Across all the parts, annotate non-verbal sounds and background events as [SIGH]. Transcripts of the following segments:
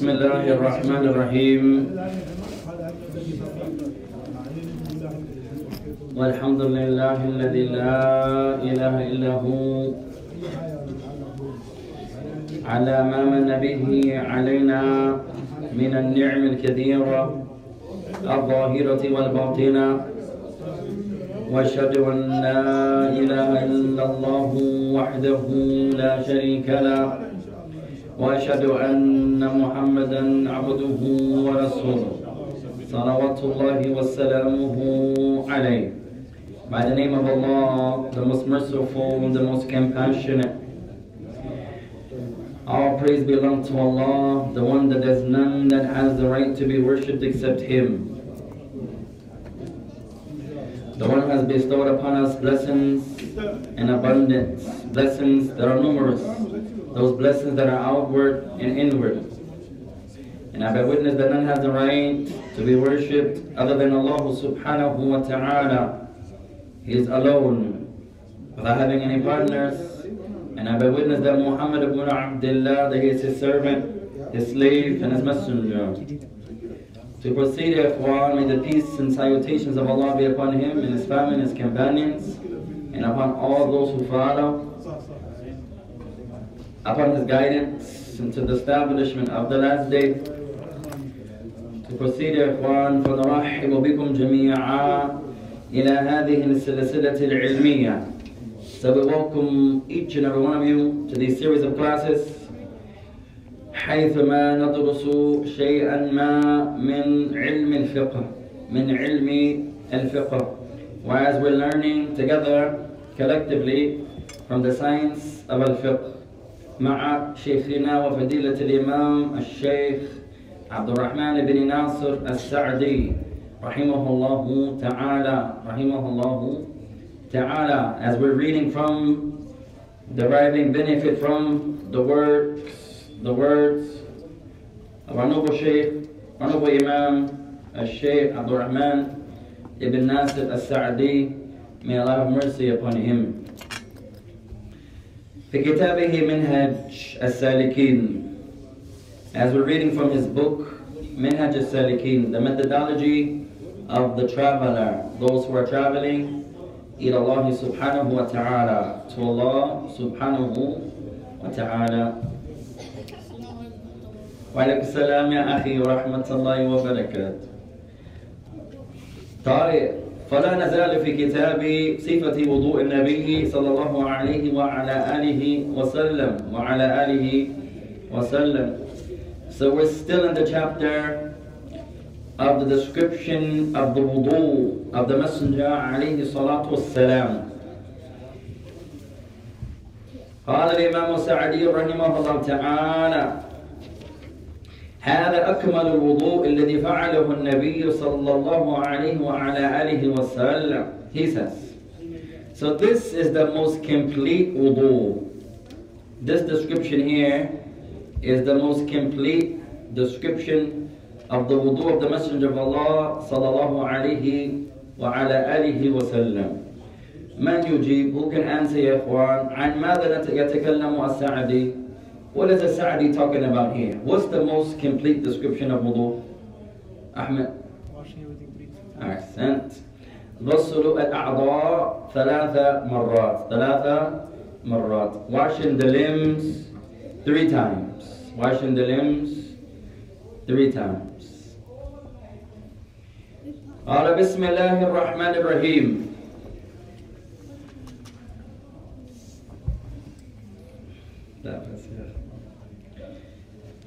بسم الله الرحمن الرحيم. والحمد لله الذي لا إله إلا هو. على ما من به علينا من النعم الكثيرة الظاهرة والباطنة. وأشهد أن لا إله إلا الله وحده لا شريك له. واشهد ان محمدا عبده ورسوله صلوات الله وسلامه عليه By the name of Allah, the most merciful, the most compassionate. All praise belongs to Allah, the one that there's none that has the right to be worshipped except Him. The one who has bestowed upon us blessings in abundance, blessings that are numerous, those blessings that are outward and inward. And I bear witness that none has the right to be worshipped other than Allah subhanahu wa ta'ala. He is alone, without having any partners. And I bear witness that Muhammad ibn Abdullah, that he is his servant, his slave, and his messenger. To proceed, Ikhwan, may the peace and salutations of Allah be upon him and his family and his companions, and upon all those who follow, upon his guidance into the establishment of the last day. To proceed, Ikhwan, فنرحب بكم جميعا إلى هذه السلسلة العلمية. So we welcome each and every one of you to this series of classes حيثما ندرس شيئا ما من علم الفقه من علم الفقه whereas we're learning together collectively from the science of الفقه مع شيخنا وفضيلة الإمام الشيخ عبد الرحمن بن ناصر السعدي رحمه الله تعالى رحمه الله تعالى as we're reading from deriving benefit from the words the words of our noble Shaykh, our noble Imam, Al-Shaykh Abdul Rahman ibn Nasir al-Sa'di, may Allah have mercy upon him. في كتابه منهج السالكين. As we're reading from his book منهج السالكين the methodology of the traveler those who are traveling إلى الله سبحانه وتعالى. To Allah سبحانه وتعالى. وعليك السلام يا أخي ورحمة الله وبركاته. طارق فلا نزال في كتاب صفة وضوء النبي صلى الله عليه وعلى آله وسلم وعلى آله وسلم. So we're still in the chapter of the description of the wudu of the Messenger عليه الصلاة والسلام قال الإمام السعدي رحمه الله تعالى هذا أكمل الوضوء الذي فعله النبي صلى الله عليه وعلى آله وسلم He says So this is the most complete wudu This description here is the most complete description of the wudu of the Messenger of Allah صلى الله عليه وعلى آله وسلم من يجيب who can answer يا إخوان عن ماذا يتكلم السعدي What is the Sa'di talking about here? What's the most complete description of wudu? Ahmed? أحسنت غسل الأعضاء ثلاث مرات ثلاث مرات Washing the limbs three times Washing the limbs three times قال بسم الله الرحمن الرحيم لا بس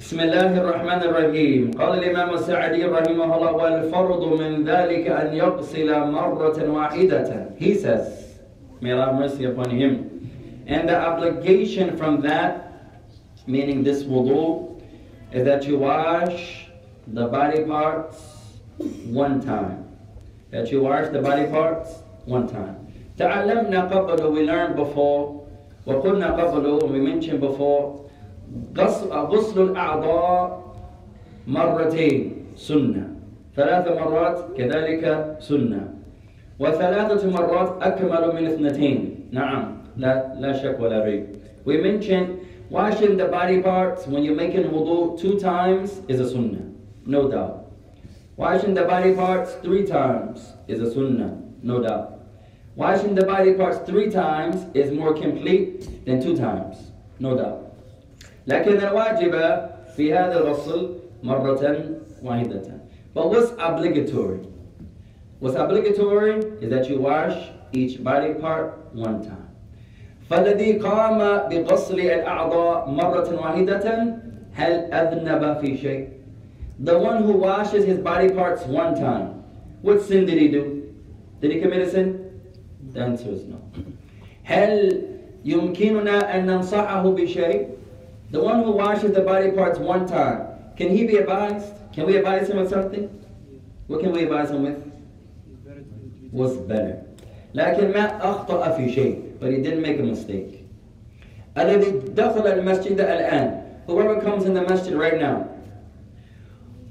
بسم الله الرحمن الرحيم قال الإمام السعدي رحمه الله والفرض من ذلك أن يغسل مرة واحدة He says May Allah have mercy upon him And the obligation from that meaning this wudu is that you wash the body parts one time that you wash the body parts one time تعلمنا قبل we learned before وقلنا قبل we mentioned before غسل الأعضاء مرتين سنة ثلاث مرات كذلك سنة وثلاثة مرات أكمل من اثنتين نعم لا لا شك ولا ريب we mentioned Washing the body parts when you're making wudu two times is a sunnah, no doubt. Washing the body parts three times is a sunnah, no doubt. Washing the body parts three times is more complete than two times, no doubt. لكن الواجب في هذا الغسل مرة واحدة. But what's obligatory? What's obligatory is that you wash each body part one time. فالذي قام بغسل الأعضاء مرة واحدة هل أذنب في شيء؟ The one who washes his body parts one time, what sin did he do? Did he commit a sin? The answer is no. هل يمكننا أن ننصحه بشيء? The one who washes the body parts one time, can he be advised? Can we advise him with something? What can we advise him with? What's better? لكن ما أخطأ في شيء but he didn't make a mistake. الذي دخل المسجد الآن whoever comes in the masjid right now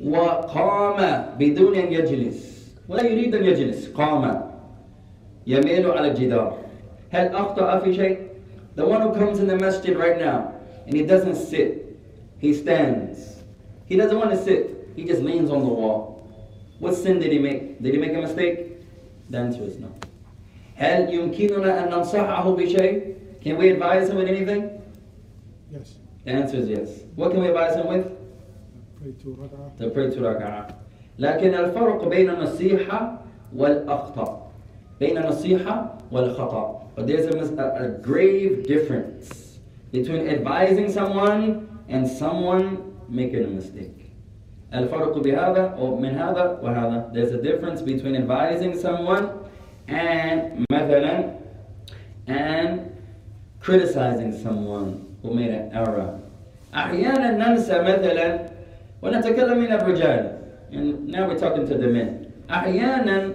وقام بدون أن يجلس ولا يريد أن يجلس قام يميل على الجدار هل أخطأ في شيء the one who comes in the masjid right now and he doesn't sit, he stands. He doesn't want to sit, he just leans on the wall. What sin did he make? Did he make a mistake? The answer is no. Can we advise him with anything? Yes. The answer is yes. What can we advise him with? To pray two rak'ah. لكن الفرق بين النصيحة والأخطاء. بين النصيحة والخطأ. But there's a, a grave difference between advising someone and someone making a mistake الفرق بهذا أو من هذا وهذا there's a difference between advising someone and مثلا and criticizing someone who made an error أحيانا ننسى مثلا ونتكلم من الرجال and now we're talking to the men أحيانا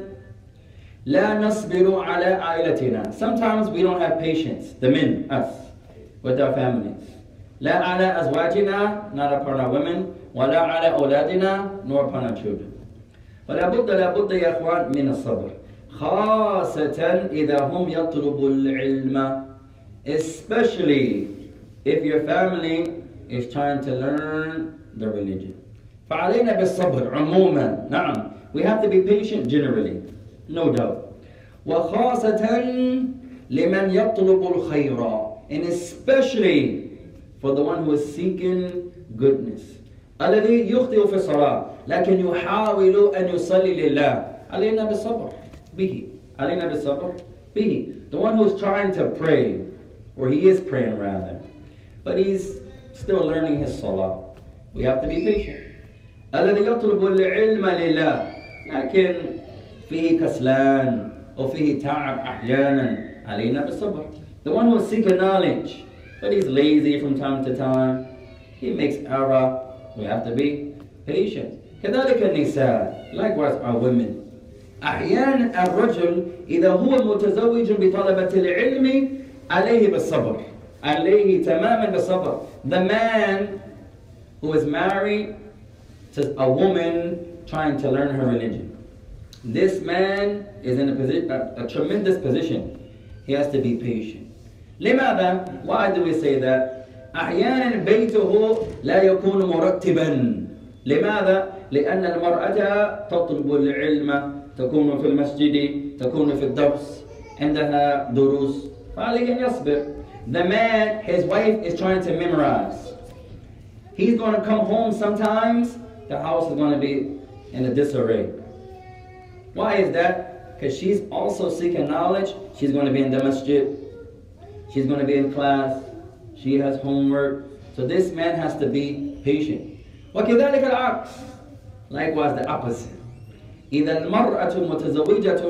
لا نصبر على عائلتنا sometimes we don't have patience the men us with our families لا على أزواجنا not upon our women ولا على أولادنا nor upon our children ولا بد لا بد يا اخوان من الصبر خاصة إذا هم يطلبوا العلم especially if your family is trying to learn the religion فعلينا بالصبر عموما نعم we have to be patient generally no doubt وخاصة لمن يطلب الخير and especially for the one who is seeking goodness الذي يخطئ في الصلاة لكن يحاول أن يصلي لله علينا بالصبر به علينا بالصبر به the one who is trying to pray or he is praying rather but he's still learning his salah we have to be patient الذي يطلب العلم لله لكن فيه كسلان أو فيه تعب أحيانا علينا بالصبر the one who is seeking knowledge but he's lazy from time to time he makes error we have to be patient كذلك النساء likewise our women أحيانا الرجل إذا هو متزوج بطلبة العلم عليه بالصبر عليه تماما بالصبر the man who is married to a woman trying to learn her religion this man is in a, posi- a, a tremendous position he has to be patient لماذا say that أحيانا بيته لا يكون مرتبا لماذا لأن المرأة تطلب العلم تكون في المسجد تكون في الدرس عندها دروس فعليه أن يصبر the man his wife is trying to memorize he's going to come home sometimes the house is going to be in a disarray why is that because she's also seeking knowledge she's going to be in the masjid she's going to be in class she has homework so this man has to be patient وكذلك العكس likewise the opposite إذا المرأة متزوجة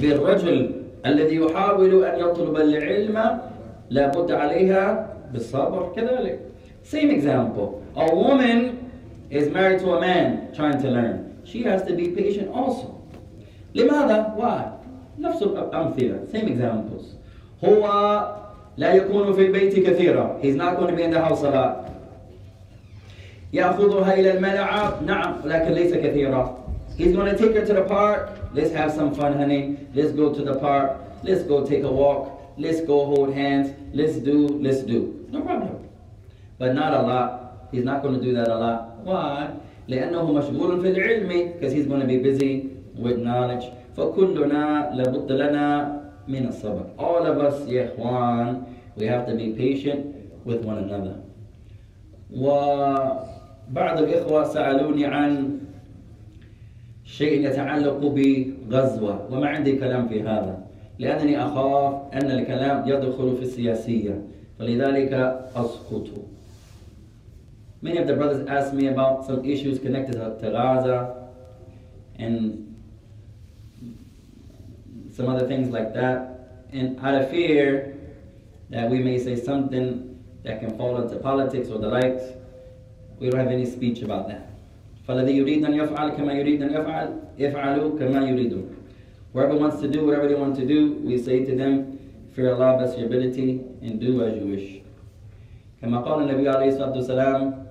بالرجل الذي يحاول أن يطلب العلم لابد عليها بالصبر كذلك same example a woman is married to a man trying to learn she has to be patient also لماذا why نفس الأمثلة same examples هو لا يكون في البيت كثيرا he's not going to be in the house a lot يأخذها إلى الملعب نعم لكن ليس كثيرا He's going to take her to the park. Let's have some fun, honey. Let's go to the park. Let's go take a walk. Let's go hold hands. Let's do, let's do. No problem. but not a lot. He's not going to do that a lot. Why? لأنه مشغول في العلم because he's going to be busy with knowledge. فكلنا لابد لنا من الصبر. All of us يا إخوان we have to be patient with one another. وبعض الإخوة سألوني عن شيء يتعلق بغزوة وما عندي كلام في هذا لأنني أخاف أن الكلام يدخل في السياسية فلذلك أسكت Many of the brothers asked me about some issues connected to Gaza and some other things like that. And out of fear that we may say something that can fall into politics or the likes, we don't have any speech about that. فالذي يريد أن يفعل كما يريد أن يفعل يفعلوا كما يريدون. Whoever wants to do whatever they want to do, we say to them, fear Allah best your ability and do as you wish. كما قال النبي عليه الصلاة والسلام,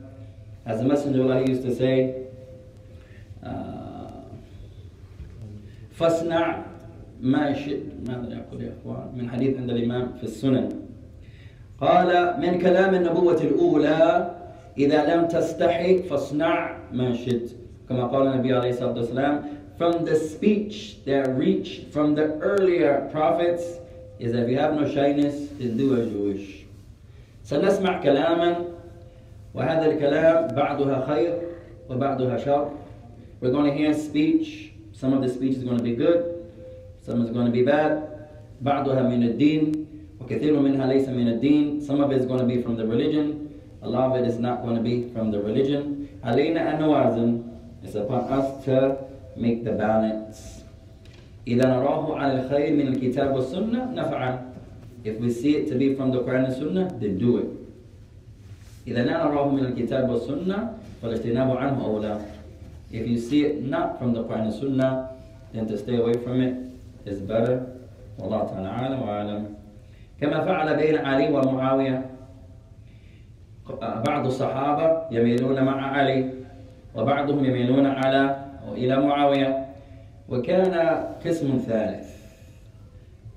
as the Messenger of Allah used to say, uh, فاصنع ما شئت. ماذا يقول يا إخوان؟ من حديث عند الإمام في السنن. قال من كلام النبوة الأولى إذا لم تستحي فاصنع ما شئت. كما قال النبي عليه الصلاة والسلام from the speech that reached from the earlier prophets is that if you have no shyness then do as you wish. سنسمع كلاما وهذا الكلام بعضها خير وبعضها شر. We're going to hear speech. Some of the speech is going to be good. some is going to be bad بعضها من الدين وكثير منها ليس من الدين some of it is going to be from the religion a lot of it is not going to be from the religion علينا أن نوازن it's upon us to make the balance إذا نراه على الخير من الكتاب والسنة نفعل if we see it to be from the Quran and Sunnah then do it إذا لا نراه من الكتاب والسنة فالاجتناب عنه أولى if you see it not from the Quran and Sunnah then to stay away from it is better والله تعالى أعلم وأعلم كما فعل بين علي ومعاوية بعض الصحابة يميلون مع علي وبعضهم يميلون على إلى معاوية وكان قسم ثالث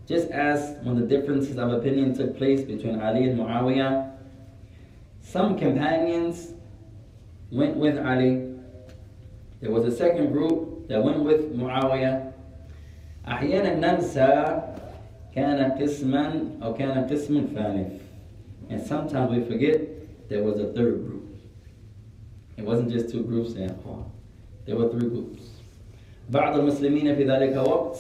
just as when the differences of opinion took place between Ali and Muawiyah some companions went with Ali there was a second group that went with Muawiyah أحيانا ننسى كان قسما أو كان قسم ثالث and sometimes we forget there was a third group it wasn't just two groups there there were three groups بعض المسلمين في ذلك الوقت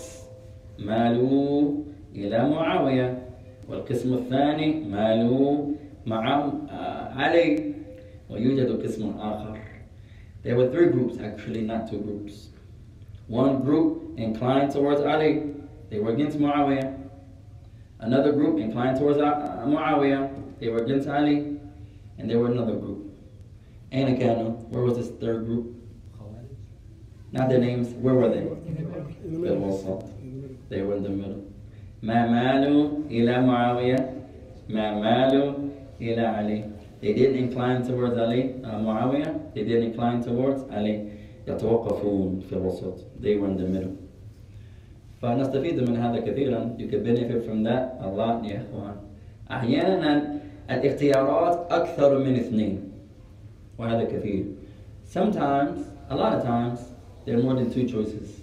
مالوا إلى معاوية والقسم الثاني مالوا مع علي ويوجد قسم آخر There were three groups actually, not two groups. One group inclined towards Ali, they were against Muawiyah. Another group inclined towards uh, Muawiyah, they were against Ali. And there were another group. And again, where was this third group? Not their names, where were they? In the middle. They were in the middle. Ma'malu ila Muawiyah, Ma'malu ila Ali. They didn't incline towards Ali, uh, Muawiyah, they didn't incline towards Ali. يتوقفون في الوسط. They were in the middle. فنستفيد من هذا كثيرا. You can benefit from that a lot يا إخوان. أحيانا الاختيارات أكثر من اثنين. وهذا كثير. Sometimes, a lot of times, there are more than two choices.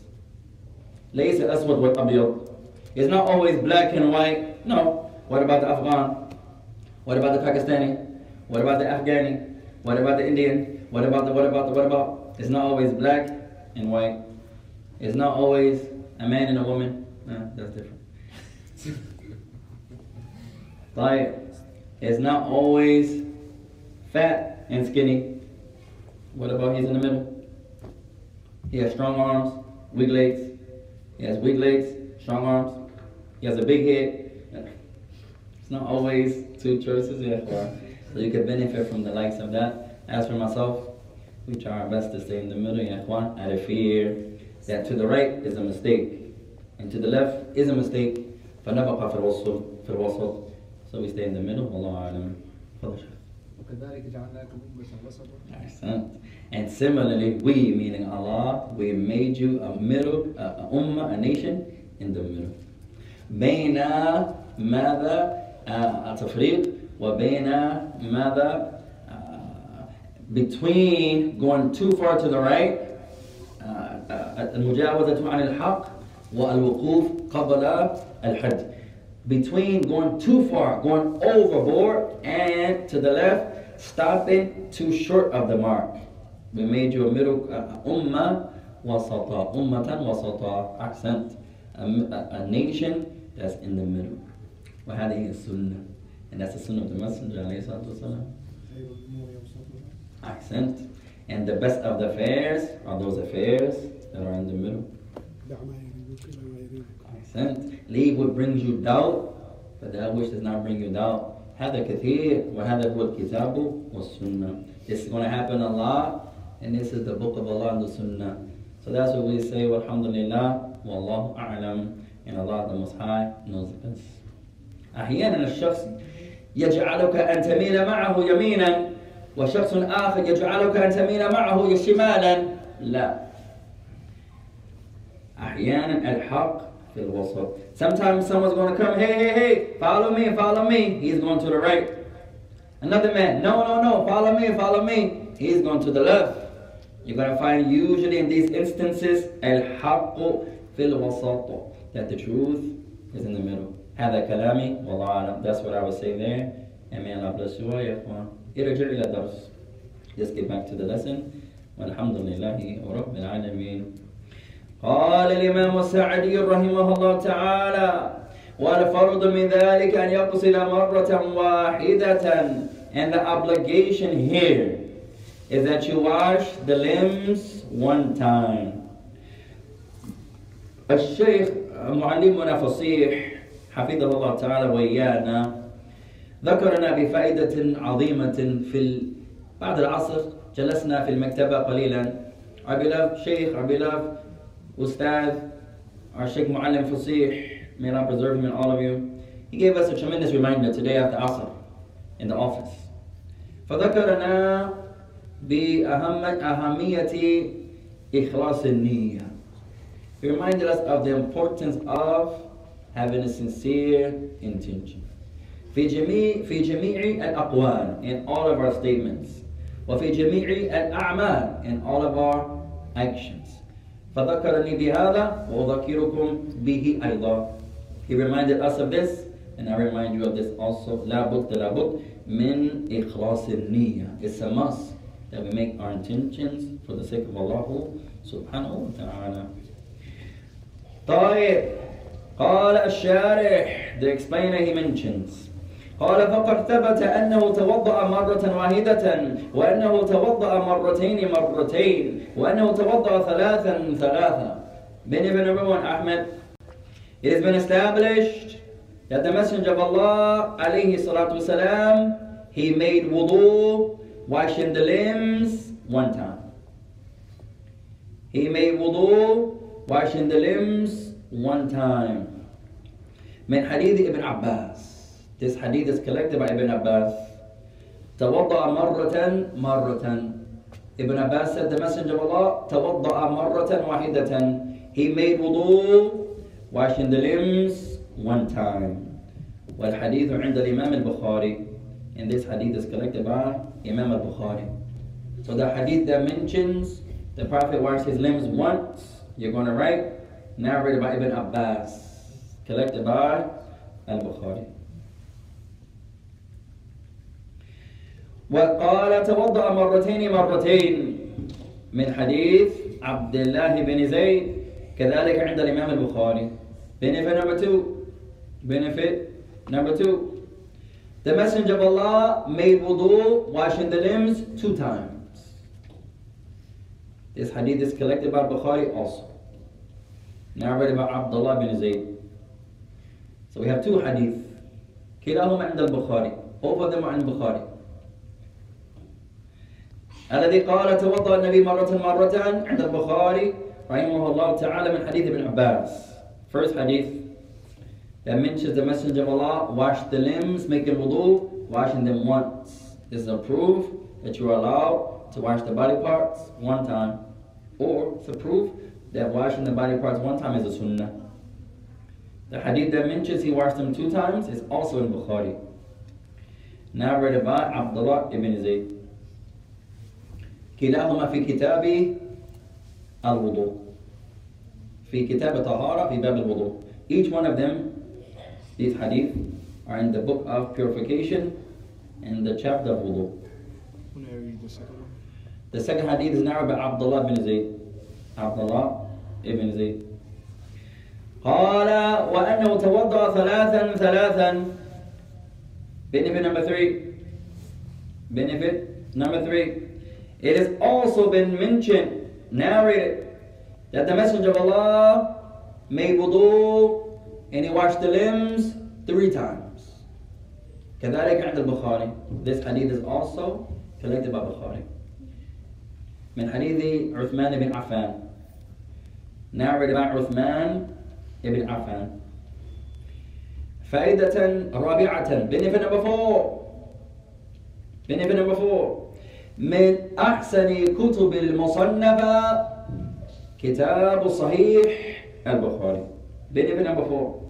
ليس الأسود والأبيض. It's not always black and white. No. What about the Afghan? What about the Pakistani? What about the Afghani? What about the Indian? What about the what about the what about? It's not always black and white. It's not always a man and a woman. No, that's different. [LAUGHS] like, it's not always fat and skinny. What about he's in the middle? He has strong arms, weak legs. He has weak legs, strong arms. He has a big head. It's not always two choices. Yeah. So you can benefit from the likes of that. As for myself, we try our best to stay in the middle, yeah, ikhwan, out of fear that to the right is a mistake and to the left is a mistake. فنبقى في الوسط في الوسط. So we stay in the middle. والله أعلم. تفضل شيخ. وكذلك جعلناكم أمة وسطا Excellent. And similarly, we, meaning Allah, we made you a middle, a, a ummah, a nation in the middle. بين ماذا آه، التفريق وبين ماذا between going too far to the right uh, uh, المجاوزة عن الحق والوقوف قبل الحد between going too far going overboard and to the left stopping too short of the mark we made you a middle uh, ummah wasata ummatan wasata accent a, a, a nation that's in the middle وهذه السنة and that's the sunnah of the messenger عليه الصلاة والسلام خير الأمور أوسطها accent. And the best of the affairs are those affairs that are in the middle. دع ما يريبك إلى ما يريبك Accent. Leave what brings you doubt, but that which does not bring you doubt. هذا كثير وهذا هو الكتاب والسنة. This is going to happen a lot, and this is the book of Allah and the Sunnah. So that's what we say, Alhamdulillah, Wallahu A'lam, and Allah the Most High knows best. أحيانا الشخص يجعلك أن تميل معه يمينا وشخص آخر يجعلك أن تميل معه شمالا لا أحيانا الحق في الوسط Sometimes someone's going to come, hey, hey, hey, follow me, follow me. He's going to the right. Another man, no, no, no, follow me, follow me. He's going to the left. You're going to find usually in these instances الحق في الوسط that the truth is in the middle. هذا كلامي والله أعلم. That's what I would say there. And may Allah bless you all يا إخوان. إلى الدرس. Just get back to the lesson. والحمد لله رب العالمين. قال الإمام السعدي رحمه الله تعالى والفرض من ذلك أن يغسل مرة واحدة and the obligation here is that you wash the limbs one time الشيخ معلمنا فصيح حفظه الله تعالى وإيانا ذكرنا بفائدة عظيمة في. بعد العصر جلسنا في المكتبة قليلا Sheikh, our beloved Ustad, our Sheikh Muallim Fasih, may Allah preserve him and all of you. He gave us a tremendous reminder today after Asr in the office. فذكرنا بأهم أهمية إخلاص النية. He reminded us of the importance of having a sincere intention. في جميع في جميع الأقوال in all of our statements وفي جميع الأعمال in all of our actions فذكرني بهذا وأذكركم به أيضا He reminded us of this and I remind you of this also لا بد لا بد من إخلاص النية It's a must that we make our intentions for the sake of Allah سبحانه وتعالى طيب قال الشارح the explainer he mentions قال فقد ثبت أنه توضأ مرة واحدة وأنه توضأ مرتين مرتين وأنه توضأ ثلاثا ثلاثا بني بن everyone Ahmed It has been established that the Messenger of Allah عليه الصلاة والسلام he made wudu washing the limbs one time. He made wudu washing the limbs one time. من حديث ابن عباس This hadith is collected by Ibn Abbas. توضأ مرة مرة. Ibn Abbas said the Messenger of Allah توضأ مرة واحدة. He made wudu, washing the limbs one time. والحديث عند الإمام البخاري. And this hadith is collected by Imam al-Bukhari. So the hadith that mentions the Prophet washed his limbs once, you're going to write, narrated by Ibn Abbas, collected by al-Bukhari. وقال توضأ مرتين مرتين من حديث عبد الله بن زيد كذلك عند الإمام البخاري benefit number two benefit number two the messenger of Allah made wudu washing the limbs two times this hadith is collected by Bukhari also narrated by Abdullah bin Zayd so we have two hadith كلاهما عند البخاري both of them are in Bukhari الذي قال توضأ النبي مرة مرة عند البخاري رحمه الله تعالى من حديث ابن عباس First hadith that mentions the Messenger of Allah washed the limbs, making wudu, washing them once. This is a proof that you are allowed to wash the body parts one time. Or it's a proof that washing the body parts one time is a sunnah. The hadith that mentions he washed them two times is also in Bukhari. Narrated by Abdullah ibn Zayd. كلاهما في كتاب الوضوء في كتاب الطهارة في باب الوضوء each one of them these hadith are in the book of purification in the chapter of wudu the second one. the second hadith is narrated by Abdullah ibn Zayd Abdullah ibn Zayd قال وأنه توضأ ثلاثا ثلاثا benefit number three benefit number three it has also been mentioned narrated that the messenger of Allah made wudu and he washed the limbs three times كذلك عند البخاري this hadith is also collected by Bukhari من حديث عثمان بن عفان narrated by عثمان بن عفان فائدة رابعة benefit number four benefit number four من أحسن كتب المصنفة كتاب صحيح البخاري benefit number four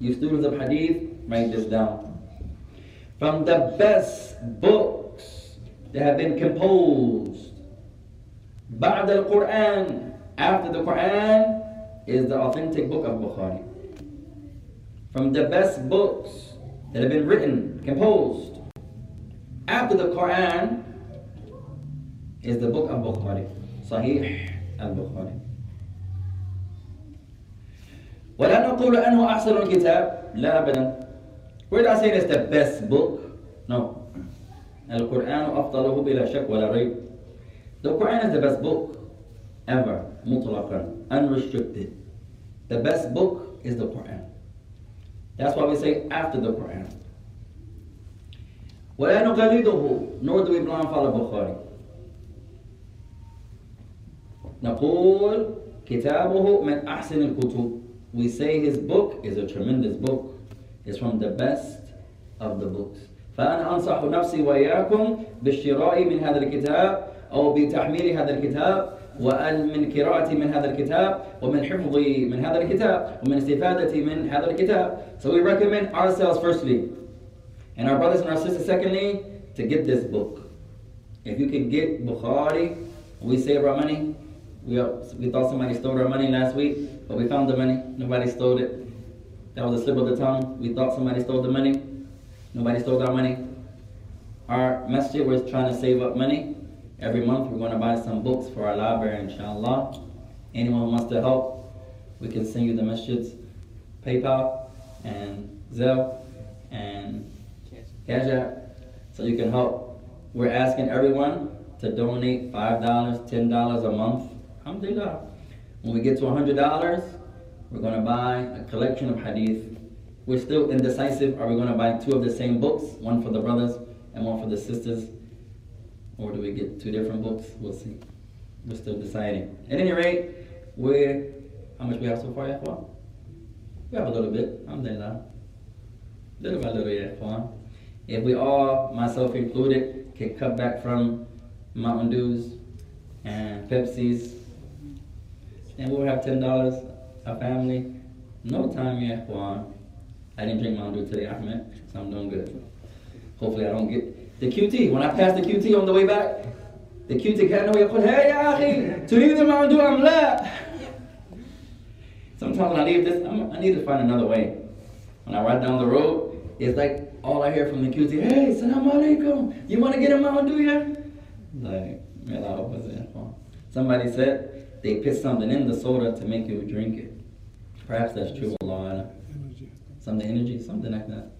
you students of hadith write this down from the best books that have been composed بعد القرآن after the Quran is the authentic book of Bukhari from the best books that have been written composed after the Quran is the book of Bukhari Sahih al-Bukhari ولا نقول أنه أحسن الكتاب لا أبدا We're not saying it's the best book No القرآن أفضله بلا شك ولا ريب The Quran is the best book ever مطلقا unrestricted The best book is the Quran That's why we say after the Quran ولا نقلده nor do we blind follow Bukhari نقول كتابه من أحسن الكتب We say his book is a tremendous book. It's from the best of the books. فأنا أنصح نفسي وإياكم بالشراء من هذا الكتاب أو بتحميل هذا الكتاب وأن من قراءتي من هذا الكتاب ومن حفظي من هذا الكتاب ومن استفادتي من هذا الكتاب. So we recommend ourselves firstly and our brothers and our sisters secondly to get this book. If you can get Bukhari, we save our money. We, uh, we thought somebody stole our money last week, but we found the money. Nobody stole it. That was a slip of the tongue. We thought somebody stole the money. Nobody stole our money. Our masjid was trying to save up money. Every month we're going to buy some books for our library, inshallah. Anyone who wants to help, we can send you the masjid's PayPal and Zelle and Cash App so you can help. We're asking everyone to donate $5, $10 a month. Alhamdulillah. When we get to $100, we're going to buy a collection of hadith. We're still indecisive. Are we going to buy two of the same books? One for the brothers and one for the sisters? Or do we get two different books? We'll see. We're still deciding. At any rate, we're, how much we have so far? We have a little bit. Alhamdulillah. Little by little, Yahwan. If we all, myself included, can cut back from Mountain Dews and Pepsis, and we'll have ten dollars a family. No time yet, Juan. I didn't drink Mountain Dew today, Ahmed, so I'm doing good. Hopefully I don't get the QT. When I pass the QT on the way back, the QT كأنه يقول hey يا أخي تريد Mountain Dew أم لا? Sometimes when I leave this, I'm, I need to find another way. When I ride down the road, it's like all I hear from the QT, hey, salam alaikum, you want to get a Mountain Dew here? Like, man, I hope it's in. Somebody said they put something in the soda to make you drink it. Perhaps that's true, Allah. Energy. Something energy, something like that.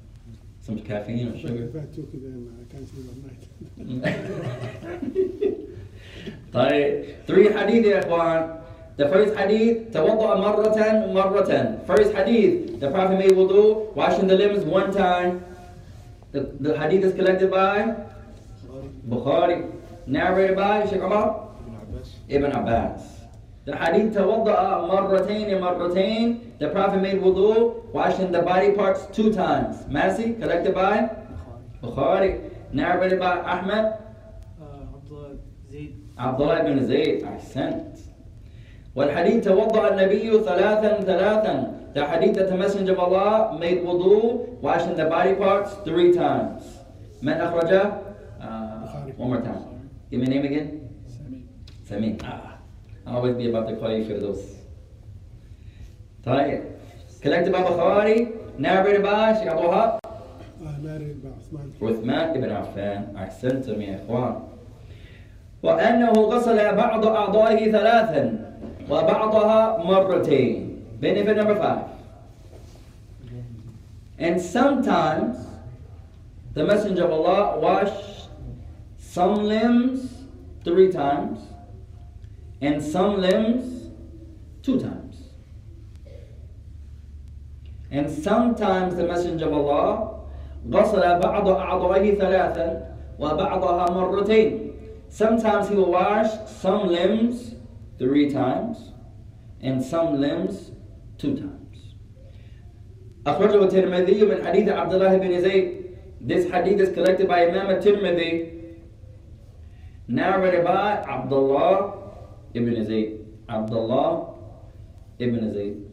Some caffeine or sugar. If I took it, then I can't sleep at night. [LAUGHS] Three hadith. The first hadith, tawadda'a marratan marratan. First hadith, the Prophet made wudu, washing the limbs one time. The, the hadith is collected by Bukhari, narrated by Sheikh Umar Ibn Abbas. Ibn Abbas. The hadith توضأ مرتين مرتين The Prophet made wudu washing the body parts two times Masi collected by Bukhari narrated by Ahmed Abdullah Zaid عبد الله بن زيد أحسنت والحديث توضأ النبي ثلاثا ثلاثا The hadith that the messenger of Allah made wudu washing the body parts three times من أخرجه uh, one more time give me a name again Samin. Ah. أعوذ بمنطقي فردوس طيب كلمت بابا بخاري نابر نعم باش يا أبو هاب. نابر باش عثمان. ابن عفان أحسنتم يا إخوان. وأنه غسل بعض أعضائه ثلاثا وبعضها مرتين. Benefit number five. And sometimes the messenger of Allah washed some limbs three times. and some limbs two times and sometimes the messenger of Allah غسل بعض أعضائه ثلاثا وبعضها مرتين Sometimes he will wash some limbs three times and some limbs two times. أخرجه الترمذي من حديث عبد الله بن زيد. This hadith is collected by Imam al-Tirmidhi, narrated by Abdullah ibn Zayd. Abdullah ibn Zayd.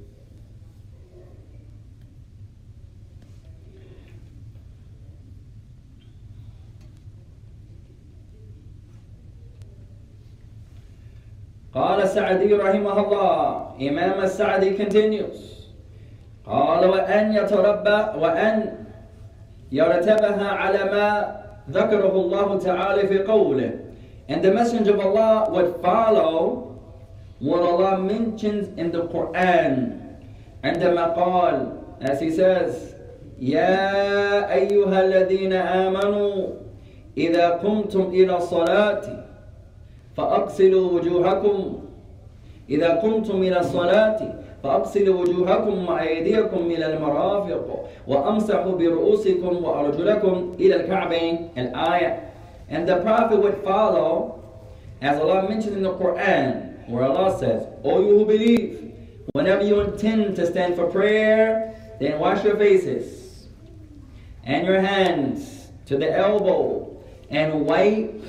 قال السعدي رحمه الله إمام السعدي continues قال وأن يتربى وأن يرتبها على ما ذكره الله تعالى في قوله and the messenger of Allah would follow what Allah mentions in the Quran. عندما قال as he says يا أيها الذين آمنوا إذا قمتم إلى الصلاة فأغسلوا وجوهكم إذا قمتم إلى الصلاة فأغسلوا وجوهكم وأيديكم إلى المرافق وأمسحوا برؤوسكم وأرجلكم إلى الكعبين الآية And the Prophet would follow as Allah mentioned in the Quran where Allah says, O you who believe, whenever you intend to stand for prayer, then wash your faces and your hands to the elbow and wipe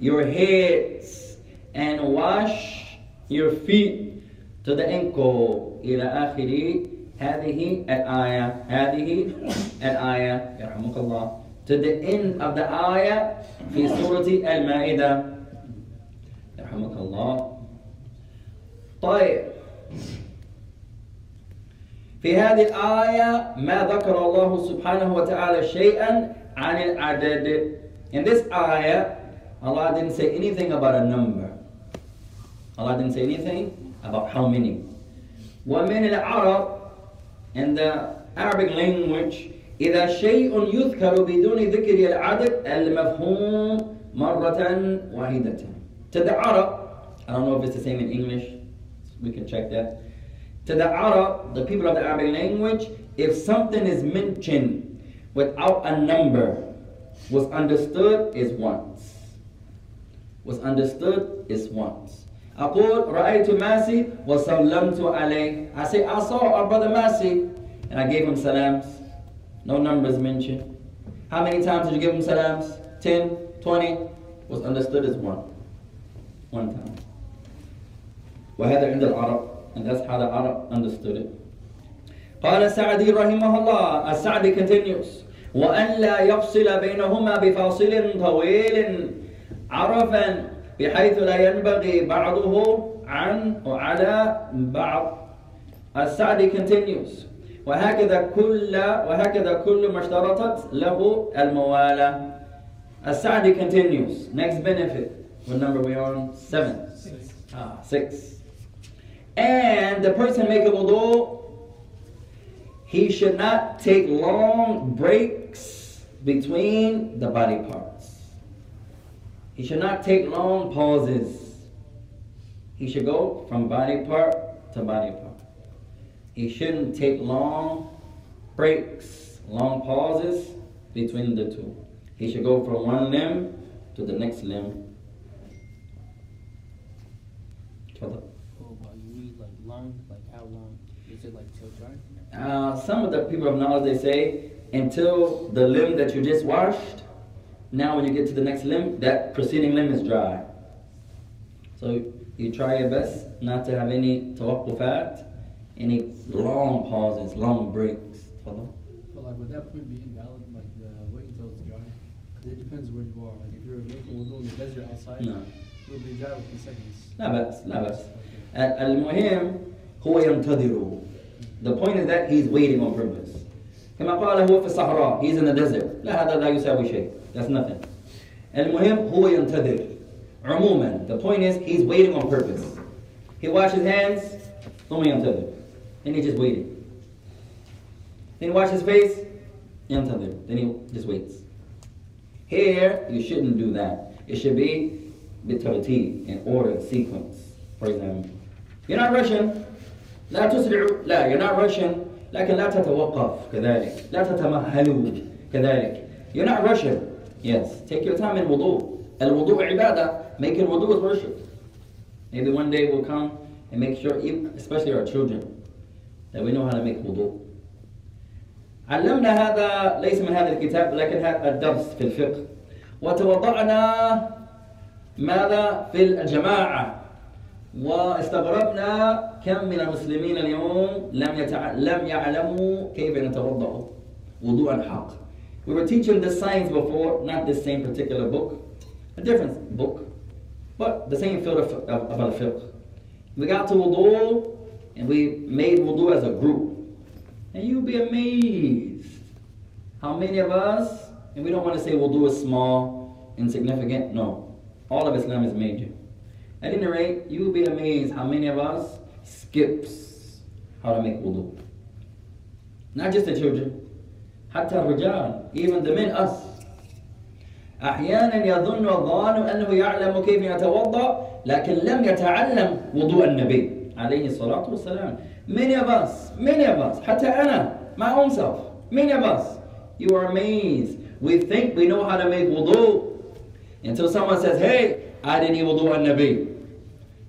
your heads and wash your feet to the ankle إلى آخر هذه الآية هذه الآية يرحمك الله to the end of the ayah في سورة المائدة يرحمك الله طيب في هذه الآية ما ذكر الله سبحانه وتعالى شيئا عن العدد In this ayah, Allah didn't say anything about a number. Allah didn't say anything about how many. ومن العرب in the Arabic language إذا شيء يذكر بدون ذكر العدد المفهوم مرة واحدة. To the Arab, I don't know if it's the same in English, we can check that. To the Arab, the people of the Arabic language, if something is mentioned without a number, was understood is once. Was understood is once. أقول رأيت ماسي وسلمت عليه. I say I saw our brother Masi and I gave him salams. No numbers mentioned. How many times did you give him salams? 10, 20? Was understood as one. One time. وهذا عند العرب and that's how the Arab understood it. قال السعدي رحمه الله السعدي continues وأن لا يفصل بينهما بفاصل طويل عرفا بحيث لا ينبغي بعضه عن وعلى بعض السعدي continues وهكذا كل وهكذا كل ما اشترطت له الموالاه السعدي continues next benefit what number we are on seven Six. ah six and the person make a wudu he should not take long breaks between the body parts. He should not take long pauses. He should go from body part to body part. It shouldn't take long breaks, long pauses between the two. He should go from one limb to the next limb. Oh, you like long, like how long? Is it like till? Uh, some of the people of knowledge they say until the limb that you just washed. Now, when you get to the next limb, that preceding limb is dry. So you try your best not to have any tawaqqufat any long pauses, long breaks. Tafadhal. But like would that point be invalid? Like the wait until it's dry? 'Cause it depends where you are. Like if you're making wudu in the desert outside, No. Will be dry within seconds. لا بأس لا بأس المهم هو ينتظر The point is that he's waiting on purpose كما قال هو في الصحراء he's in the desert لا هذا لا يساوي شيء that's nothing المهم هو ينتظر عموما the point is he's waiting on purpose he washes his hands ثم ينتظر and he's just waiting then he washes his face ينتظر then he just waits here you shouldn't do that it should be بالترتيب in order sequence for example you're not rushing لا تسرعوا لا you're not rushing لكن لا تتوقف كذلك لا تتمهلوا كذلك you're not rushing yes take your time in wudu الوضوء عبادة making wudu is worship maybe one day we'll come and make sure even- especially our children that we know how to make wudu علمنا هذا ليس من هذا الكتاب لكن هذا الدرس في الفقه وتوضأنا ماذا في الجماعة واستغربنا كم من المسلمين اليوم لم يتع... لم يعلموا كيف نتوضأ وضوءا حق We were teaching this science before, not this same particular book, a different book, but the same field of, of, of al-fiqh. We got to wudu and we made wudu as a group. And you'll be amazed how many of us, and we don't want to say wudu is small, insignificant, no. All of Islam is major. At any rate, you will be amazed how many of us skips how to make wudu. Not just the children, حتى الرجال, even the men, us. أحيانا يظن الظان أنه يعلم كيف يتوضأ لكن لم يتعلم وضوء النبي عليه الصلاة والسلام. Many of us, many of us, حتى أنا, my own self, many of us, you are amazed. We think we know how to make wudu until someone says, hey, I didn't eat wudu on Nabi.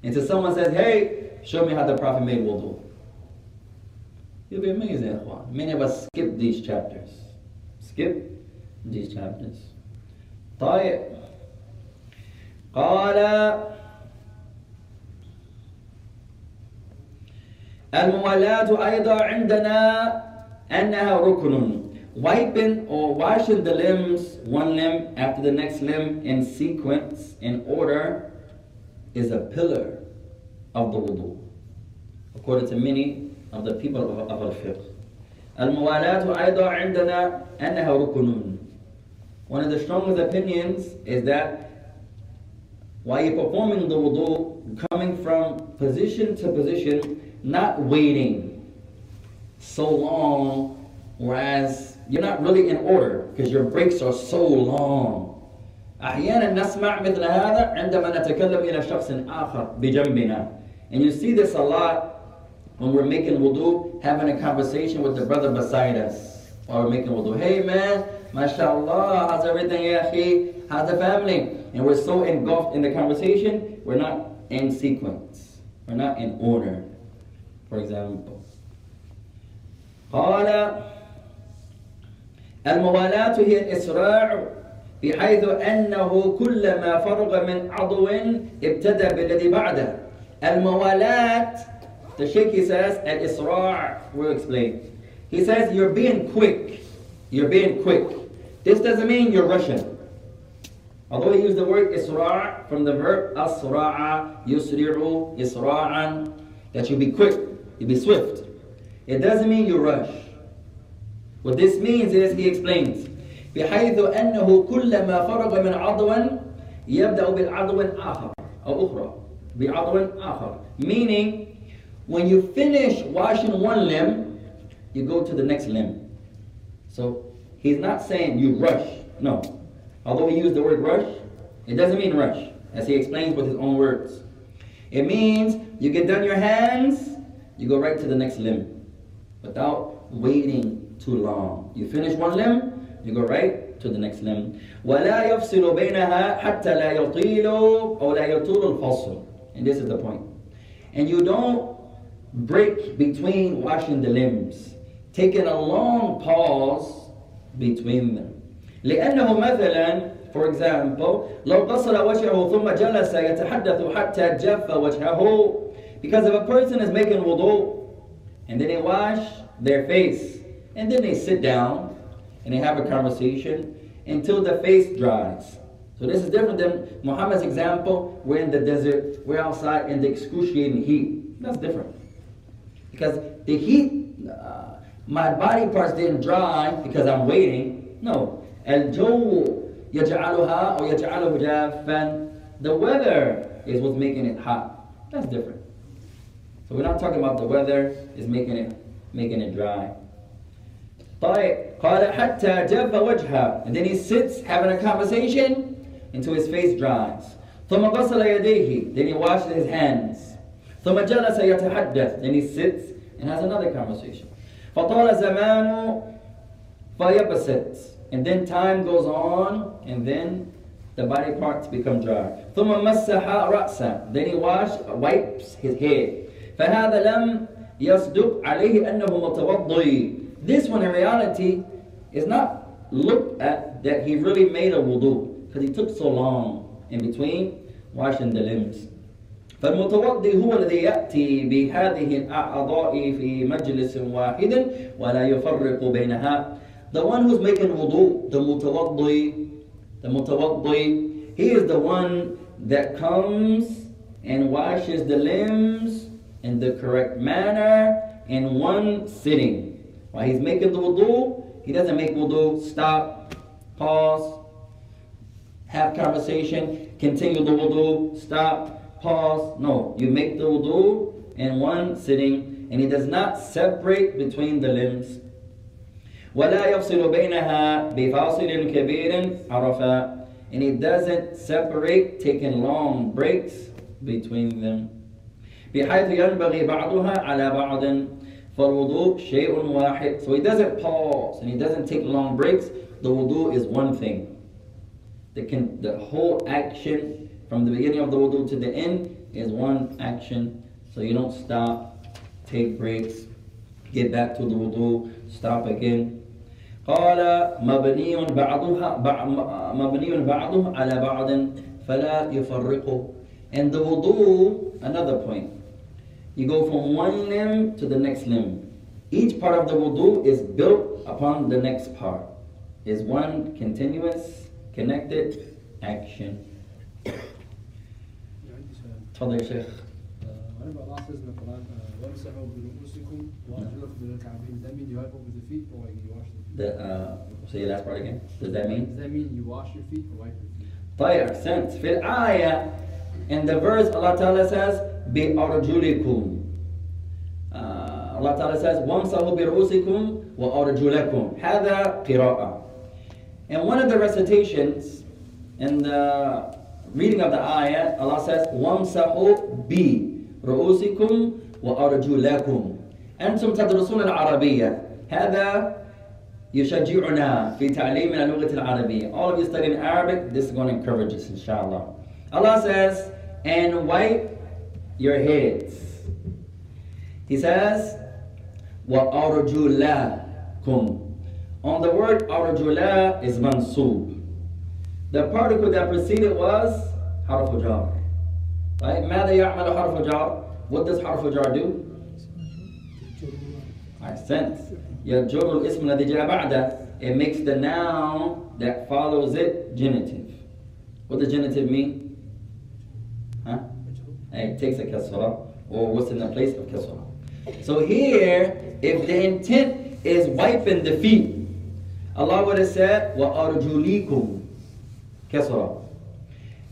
Until someone says, hey, show me how the Prophet made wudu. You'll be amazed, ya ikhwan. Many of us skip these chapters. Skip these chapters. طيب قال الموالاة أيضا عندنا أنها ركن wiping or washing the limbs one limb after the next limb in sequence in order is a pillar of the wudu according to many of the people of, of al-fiqh الموالاة أيضا عندنا أنها ركن one of the strongest opinions is that while you're performing the wudu, coming from position to position, not waiting so long, whereas you're not really in order because your breaks are so long. أحيانا نسمع مثل هذا عندما نتكلم إلى شخص آخر بجنبنا. And you see this a lot when we're making wudu, having a conversation with the brother beside us while we're making wudu. Hey man, mashallah, how's everything, ya akhi? How's the family? And we're so engulfed in the conversation, we're not in sequence. We're not in order. For example. قال الموالاة هي الإسراع بحيث أنه كلما فرغ من عضو ابتدى بالذي بعده الموالاة the Sheikh he says الإسراع will explain he says you're being quick you're being quick this doesn't mean you're rushing although he used the word إسراع from the verb أسرع يسرع إسراعا that you be quick you be swift it doesn't mean you rush what this means is he explains بحيث أنه كلما فرغ من عضو يبدأ بالعضو آخر أو أخرى بعضو آخر meaning when you finish washing one limb you go to the next limb so he's not saying you rush no although he used the word rush it doesn't mean rush as he explains with his own words it means you get done your hands you go right to the next limb without waiting too long you finish one limb you go right to the next limb. ولا يفصل بينها حتى لا يطيل أو لا يطول الفصل. And this is the point. And you don't break between washing the limbs, taking a long pause between them. لأنه مثلا for example لو غسل وجهه ثم جلس يتحدث حتى جف وجهه because if a person is making wudu and then they wash their face and then they sit down and they have a conversation until the face dries. So this is different than Muhammad's example. We're in the desert, we're outside in the excruciating heat. That's different. Because the heat, uh, my body parts didn't dry because I'm waiting. No. Al-jawu or. The weather is what's making it hot. That's different. So we're not talking about the weather is making it making it dry. طيب قال حتى جف وجهه and then he sits having a conversation until his face dries ثم غسل يديه then he washes his hands ثم جلس يتحدث then he sits and has another conversation فطال زمان فيبسط and then time goes on and then the body parts become dry ثم مسح رأسه then he wash, wipes his head فهذا لم يصدق عليه أنه متوضي this one in reality is not looked at that he really made a wudu because he took so long in between washing the limbs. فالمتوضي هو الذي يأتي بهذه الأعضاء في مجلس واحد ولا يفرق بينها. The one who's making wudu, the mutawaddi, the mutawaddi, he is the one that comes and washes the limbs in the correct manner in one sitting. While he's making the wudu, he doesn't make wudu, stop, pause, have conversation, continue the wudu, stop, pause. No, you make the wudu in one sitting, and he does not separate between the limbs. ولا يفصل بينها بفاصل كبير عرفا and he doesn't separate taking long breaks between them بحيث ينبغي بعضها على بعض فالوضوء شيء واحد so he doesn't pause and he doesn't take long breaks the wudu is one thing the, can, the whole action from the beginning of the wudu to the end is one action so you don't stop take breaks get back to the wudu stop again قال مبني بعضها مبني بعضه على بعض فلا يفرقه and the wudu another point you go from one limb to the next limb. Each part of the wudu is built upon the next part. Is one continuous, connected action. عندي سؤال تفضل يا شيخ. whenever Allah says in the Quran uh, وامسحوا برؤوسكم وارجلكم الى الكعبين that mean you wipe over the feet or like you wash the feet? The, uh, say your last part again. Does that mean? Does that mean you wash your feet or wipe your feet? طيب أحسنت. في الآية in the verse Allah Ta'ala says بأرجلكم. Uh, Allah Ta'ala says وامسحوا برؤوسكم وأرجلكم. هذا قراءة. And one of the recitations in the reading of the ayah, Allah says, وَامْسَحُوا بِرُؤُوسِكُمْ وَأَرْجُلَكُمْ أنتم تدرسون العربية هذا يشجعنا في تعليمنا اللغة العربية All of you studying Arabic, this is going to encourage us inshallah. Allah says, and wipe your heads. He says, وَأَرْجُلَكُمْ On the word أرجلا is mansub. The particle that preceded was حرف جار. Right? ماذا يعمل حرف جار? What does حرف جار do? Accent. يجر الاسم الذي جاء بعده. It makes the noun that follows it genitive. What does genitive mean? Huh? It takes a kasra or what's in the place of kasra. So here, if the intent is wiping the feet, Allah would have said, وَأَرْجُلِيكُمْ Kasra.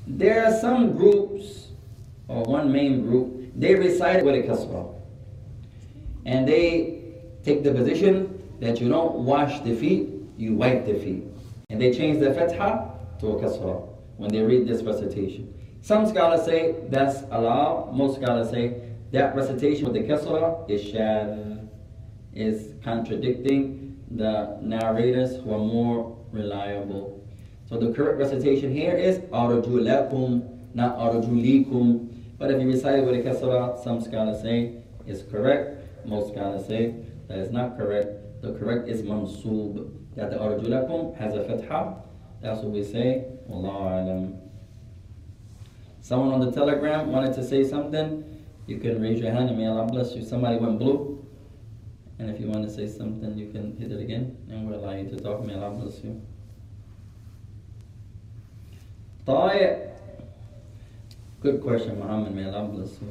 There are some groups, or one main group, they recite with a kasra. And they take the position that you don't wash the feet, you wipe the feet. And they change the fatha to a kasra when they read this recitation. Some scholars say that's allowed. Most scholars say that recitation with the kasra is shadh, is contradicting the narrators who are more reliable. So the correct recitation here is arjulakum, not arjulikum. But if you recite it with the kasra, some scholars say it's correct. Most scholars say that is not correct. The correct is mansub. That the arjulakum has a fatha. That's what we say. Wallahu alam. Someone on the telegram wanted to say something. You can raise your hand and may Allah bless you. Somebody went blue. And if you want to say something, you can hit it again. And we'll allow you to talk. May Allah bless you. طيب Good question محمد may Allah bless you.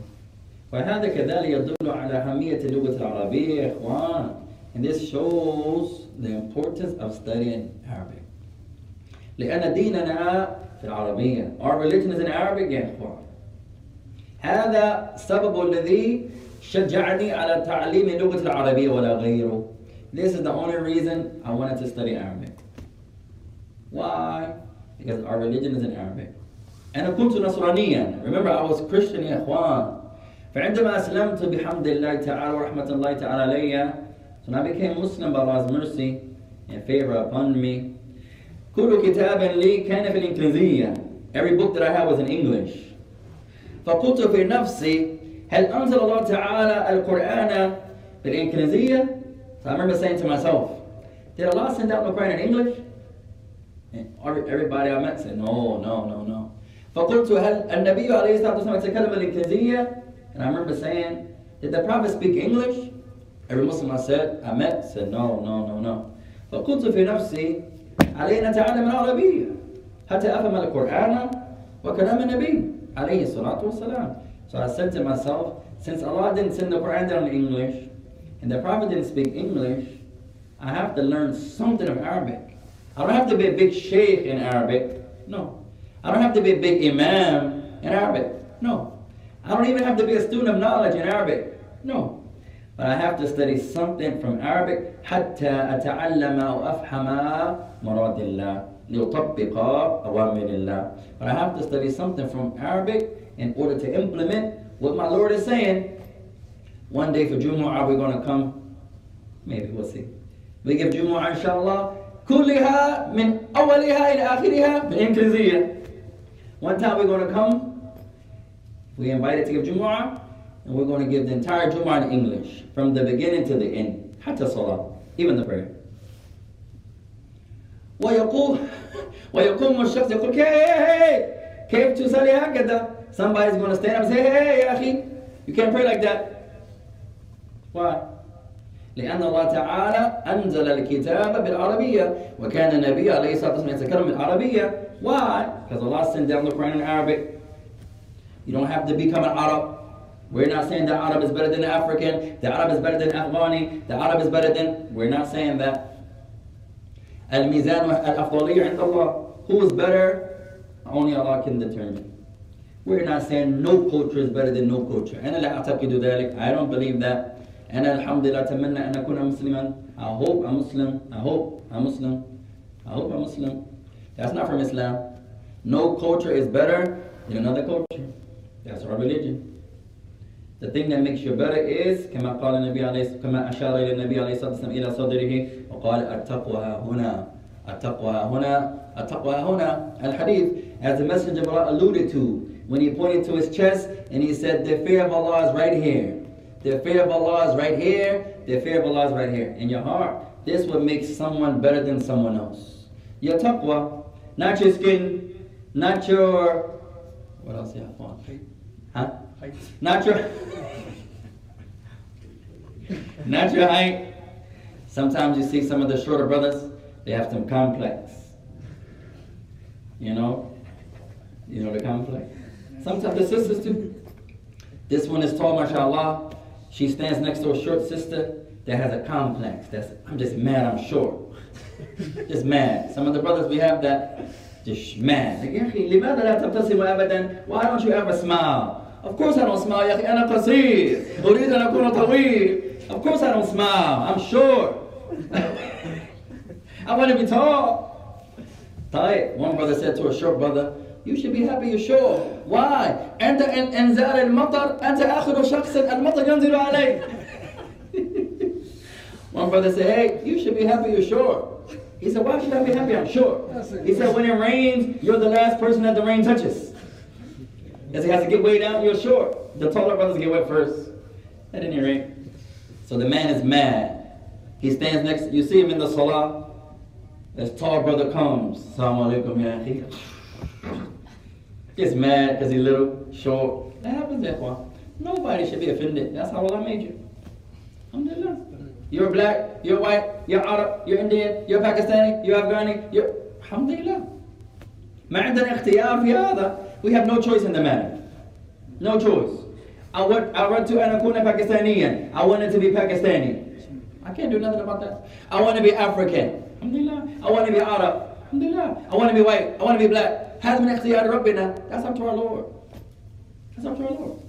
وهذا كذلك يدل على أهمية اللغة العربية يا إخوان. And this shows the importance of studying Arabic. لأن ديننا في العربية. Our religion is in Arabic يا إخوان. هذا السبب الذي شجعني على تعليم اللغة العربية ولا غيره. This is the only reason I wanted to study Arabic. Why? Because our religion is in Arabic. أنا كنت نصرانيا. Remember I was Christian يا إخوان. فعندما أسلمت بحمد الله تعالى ورحمة الله تعالى علي So I became Muslim by Allah's mercy and favor upon me. كل كتاب لي كان في الإنجليزية. Every book that I had was in English. فقلت في نفسي هل أنزل الله تعالى القرآن بالإنجليزية? So I remember saying to myself, did Allah send out the Quran in English? And every- everybody I met said, no, no, no, no. فقلت هل النبي عليه الصلاة والسلام يتكلم الإنجليزية? And I remember saying, did the Prophet speak English? Every Muslim I said, I met said, no, no, no, no. فقلت في نفسي علينا نتعلم العربية حتى أفهم القرآن وكلام النبي عليه الصلاة والسلام. So I said to myself, since Allah didn't send the Quran down in English, and the Prophet didn't speak English, I have to learn something of Arabic. I don't have to be a big sheikh in Arabic. No. I don't have to be a big imam in Arabic. No. I don't even have to be a student of knowledge in Arabic. No. But I have to study something from Arabic حتى أتعلم وأفهم مراد الله لأطبق أوامر الله. But I have to study something from Arabic in order to implement what my Lord is saying. One day for Jumu'ah we're going to come. Maybe we'll see. We give Jumu'ah inshallah. كلها من أولها إلى آخرها بالإنجليزية. One time we're going to come. We invited to give Jumu'ah. And we're going to give the entire Jumu'ah in English. From the beginning to the end. حتى صلاة. Even the prayer. ويقوم [LAUGHS] ويقوم الشخص يقول كيف كيف تصلي هكذا somebody's going to stand up and say hey يا أخي you can't pray like that why لأن الله تعالى أنزل الكتاب بالعربية وكان النبي عليه الصلاة والسلام يتكلم بالعربية why because Allah sent down the Quran in Arabic you don't have to become an Arab we're not saying that Arab is better than the African the Arab is better than Afghani the Arab is better than we're not saying that الميزان الأفضلية عند الله who is better only Allah can determine we're not saying no culture is better than no culture أنا لا أعتقد ذلك I don't believe that أنا الحمد لله أتمنى أن أكون مسلما I hope I'm Muslim I hope I'm Muslim I hope I'm Muslim that's not from Islam no culture is better than another culture that's our religion The thing that makes you better is كما قال النبي عليه كما أشار إلى النبي عليه الصلاة والسلام إلى صدره وقال التقوى ها هنا التقوى ها هنا التقوى ها هنا الحديث as the messenger of Allah alluded to when he pointed to his chest and he said the fear of Allah is right here the fear of Allah is right here the fear of Allah is right here in your heart this what makes someone better than someone else your taqwa not your skin not your what else you have on huh height. Natural. Natural height. Sometimes you see some of the shorter brothers, they have some complex. You know? You know the complex? Sometimes the sisters too. This one is tall, mashallah. She stands next to a short sister that has a complex. That's I'm just mad I'm short. [LAUGHS] just mad. Some of the brothers we have that just mad. Like, Why don't you ever smile? Of course I don't smile يا أخي أنا قصير أريد أن أكون طويل Of course I don't smile I'm short [LAUGHS] I want to be tall طيب one brother said to a short brother You should be happy you're short Why? أنت إن إنزال المطر أنت آخر شخص المطر ينزل عليك [LAUGHS] One brother said, hey, you should be happy you're short. He said, why should I be happy I'm short? He said, when it rains, you're the last person that the rain touches. Because it has to get way down, you're short. The taller brothers get wet first. At any rate. So the man is mad. He stands next, you see him in the salah. This tall brother comes. Assalamu alaikum, ya akhi. Gets mad because he's little, short. That happens, ikhwan. Nobody should be offended. That's how Allah made you. Alhamdulillah. You're black, you're white, you're Arab, you're Indian, you're Pakistani, you're Afghani, you're. Alhamdulillah. ما عندنا اختيار في هذا. we have no choice in the matter. No choice. I want, I want to anakuna Pakistani. I wanted to be Pakistani. I can't do nothing about that. I want to be African. I want to be Arab. I want to be white. I want to be black. Has min Rabbina. That's up to our Lord. That's up to our Lord.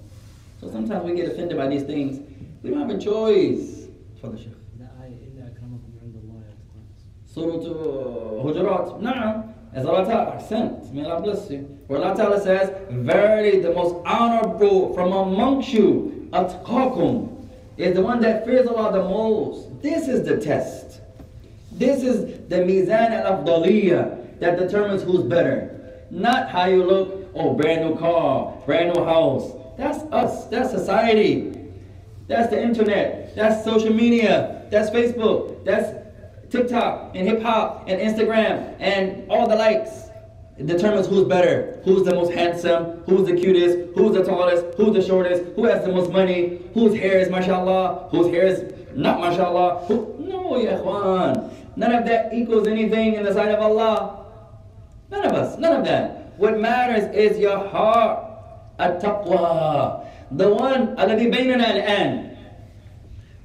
So sometimes we get offended by these things. We don't have a choice. Father Sheikh. Surah Hujurat. Na'am. As Allah Ta'ala, May Allah bless you. Where Allah Ta'ala says, Verily the most honorable from amongst you, atqakum, is the one that fears Allah the most. This is the test. This is the mizan al-afdaliyah that determines who's better. Not how you look, oh, brand new car, brand new house. That's us. That's society. That's the internet. That's social media. That's Facebook. That's TikTok and hip hop and Instagram and all the likes. It determines who's better, who's the most handsome, who's the cutest, who's the tallest, who's the shortest, who has the most money, whose hair is mashallah, whose hair is not mashallah. Who, no, ya ikhwan. None of that equals anything in the sight of Allah. None of us, none of that. What matters is your heart. At-taqwa. The one, الذي بيننا الآن.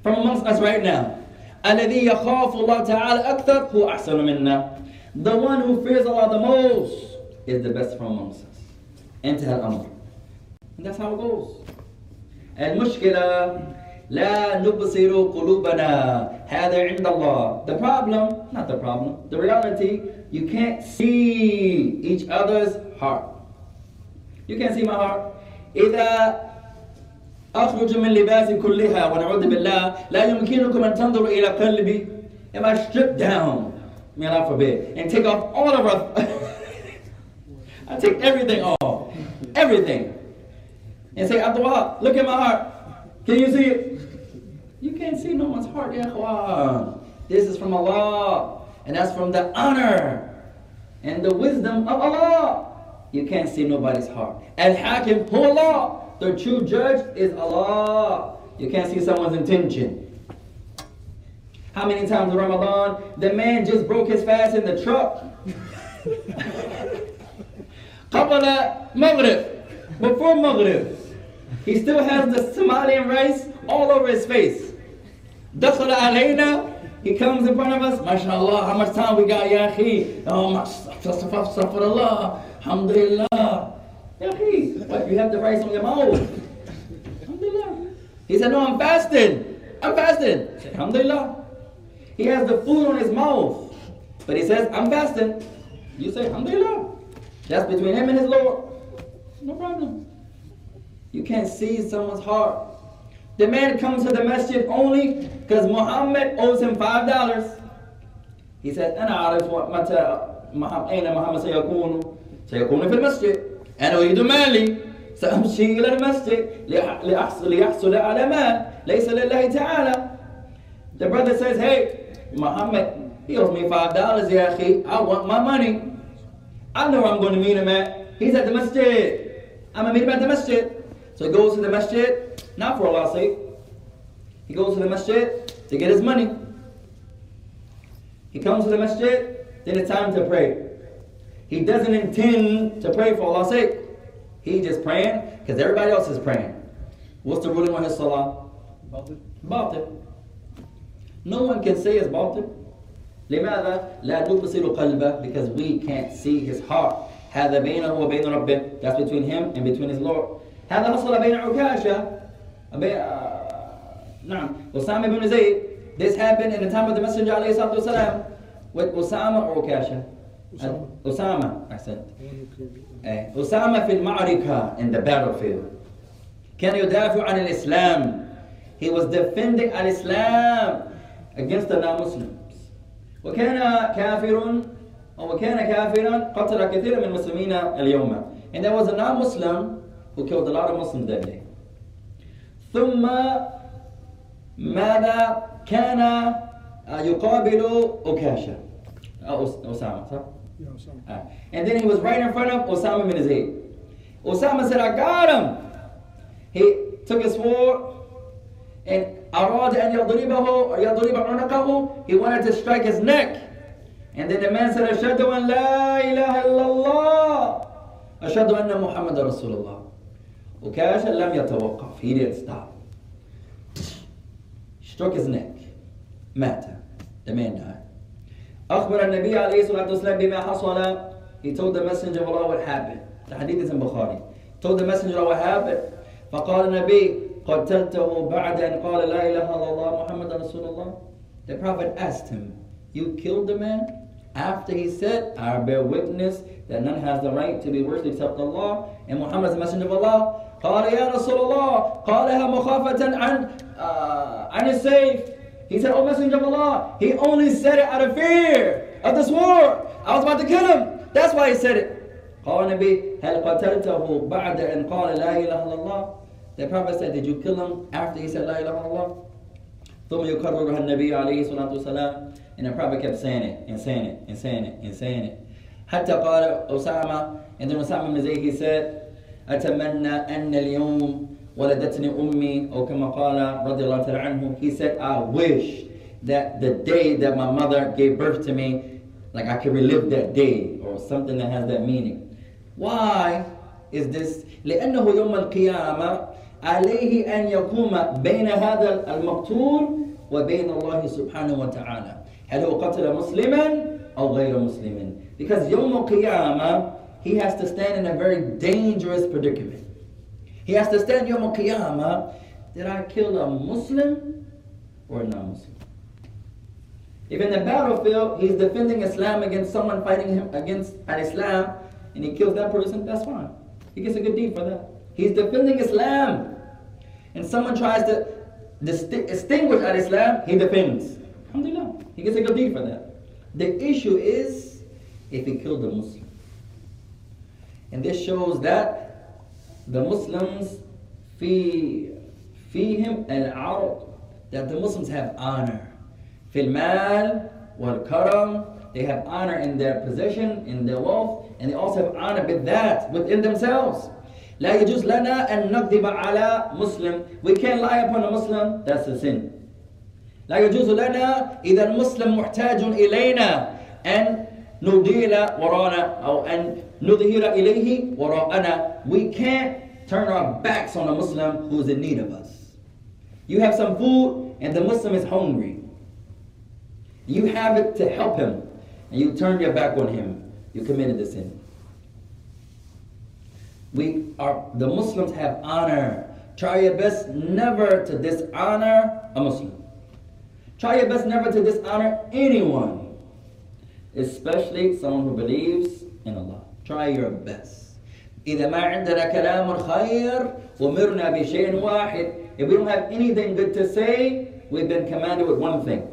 From amongst us right now. الذي يخاف الله تعالى أكثر هو أحسن منا. The one who fears Allah the most is the best from amongst us. انتهى الأمر. And that's how it goes. المشكلة لا نبصر قلوبنا هذا عند الله. The problem, not the problem, the reality, you can't see each other's heart. You can't see my heart. إذا أخرج من لباسي كلها ونعوذ بالله لا يمكنكم أن تنظروا إلى قلبي if I strip down may I forbid. And take off all of our [LAUGHS] I take everything off. Everything. And say Abdullah look at my heart. Can you see it? You can't see no one's heart ikhwan. this is from Allah and that's from the honor and the wisdom of Allah. You can't see nobody's heart. Al-Hakim who Allah? The true judge is Allah. You can't see someone's intention. How many times in Ramadan? The man just broke his fast in the truck. Qabla Maghrib. Before Maghrib. He still has the Somalian rice all over his face. Dakhala alayna. He comes in front of us. MashaAllah, how much time we got, Yahi? Oh, Safarallah. Alhamdulillah. Yahi, what, you have the rice on your mouth? Alhamdulillah. He said, no, I'm fasting. I'm fasting. Alhamdulillah. He has the food on his mouth. But he says, I'm fasting. You say, Alhamdulillah. That's between him and his Lord. No problem. You can't see someone's heart. The man comes to the masjid only because Muhammad owes him five dollars. He said, أنا أعرف متى محمد أين محمد سيكون سيكون في المسجد أنا أريد مالي سأمشي إلى المسجد لأح- لأحصل ليحصل على مال ليس لله تعالى The brother says, hey, Muhammad, he owes me five dollars, yeah. I want my money. I know where I'm going to meet him at. He's at the masjid. I'm going to meet him at the masjid. So he goes to the masjid, not for Allah's sake. He goes to the masjid to get his money. He comes to the masjid, then it's time to pray. He doesn't intend to pray for Allah's sake. He just praying because everybody else is praying. What's the ruling on his salah? About it. No one can say it's باطل. لماذا؟ لا نبصر قلبه because we can't see his heart. هذا بينه وبين ربه. That's between him and between his Lord. هذا حصل بين عكاشة بين آه، نعم أسامة بن زيد. This happened in the time of the Messenger عليه الصلاة والسلام with Osama or Ukasha? Osama. Osama, I said. Eh, Osama في المعركة in the battlefield. كان يدافع عن الإسلام. He was defending al-Islam against the non-Muslims. وكان كافر أو وكان كافرا قتل كثيرا من المسلمين اليوم. And there was a non-Muslim who killed a lot of Muslims that day. ثم ماذا كان آه، يقابل أكاشا أو أس- أسامة صح؟ يا أسامة Uh, and then he was right in front of Osama bin Zayd. Osama said, I got him. He took his sword and أراد أن يضربه يضرب عنقه. He wanted to strike his neck. And then the man said, Ashadu an la ilaha illallah. Ashadu anna Muhammad Rasulullah. Ukasha lam yatawaqqaf. He didn't stop. Struck his neck. Mata. The man died. أخبر النبي عليه الصلاة والسلام بما حصل He told the messenger of Allah what happened. The hadith is in Bukhari. Told the messenger of Allah what happened. فقال النبي قتلته بعد أن قال لا إله إلا الله محمد رسول الله The Prophet asked him, You killed the man? After he said, I bear witness that none has the right to be worshipped except Allah and Muhammad is the messenger of Allah. قال يا رسول الله قالها مخافة عن uh, عن السيف He said, Oh messenger of Allah, he only said it out of fear of this war. I was about to kill him. That's why he said it. قال النبي هل قتلته بعد أن قال لا إله إلا الله The Prophet said, Did you kill him after he said لا إله إلا الله ثم يكررها النبي عليه الصلاة والسلام And the Prophet kept saying it and saying it and saying it and saying it. حتى قال أسامة and then Usama ibn Zayd he said أتمنى أن اليوم ولدتني أمي أو كما قال رضي الله تعالى عنه He said I wish that the day that my mother gave birth to me like I could relive that day or something that has that meaning. Why is this? لأنه يوم القيامة عليه أن يقوم بين هذا المقتول وبين الله سبحانه وتعالى هل هو قتل مسلما أو غير مسلم because يوم القيامة he has to stand in a very dangerous predicament he has to stand يوم القيامة did I kill a Muslim or a non-Muslim if in the battlefield he's defending Islam against someone fighting him against an Islam and he kills that person, that's fine. He gets a good deed for that. He's defending Islam. And someone tries to extinguish at Islam, he defends. Alhamdulillah. He gets a good deed for that. The issue is if he killed a Muslim. And this shows that the Muslims fi fihim al that the Muslims have honor. Fil mal wal karam they have honor in their position, in their wealth, and they also have honor with that within themselves. لا يجوز لنا أن نكذب على مسلم. We can't lie upon a Muslim, that's a sin. لا يجوز لنا إذا المسلم محتاج إلينا أن نديل ورانا أو أن نظهر إليه وراءنا. We can't turn our backs on a Muslim who's in need of us. You have some food and the Muslim is hungry. You have it to help him and you turn your back on him, you committed the sin. We are the Muslims have honor. Try your best never to dishonor a Muslim. Try your best never to dishonor anyone, especially someone who believes in Allah. Try your best. إذا ما عندنا كلام خير ومرنا بشيء واحد. If we don't have anything good to say, we've been commanded with one thing.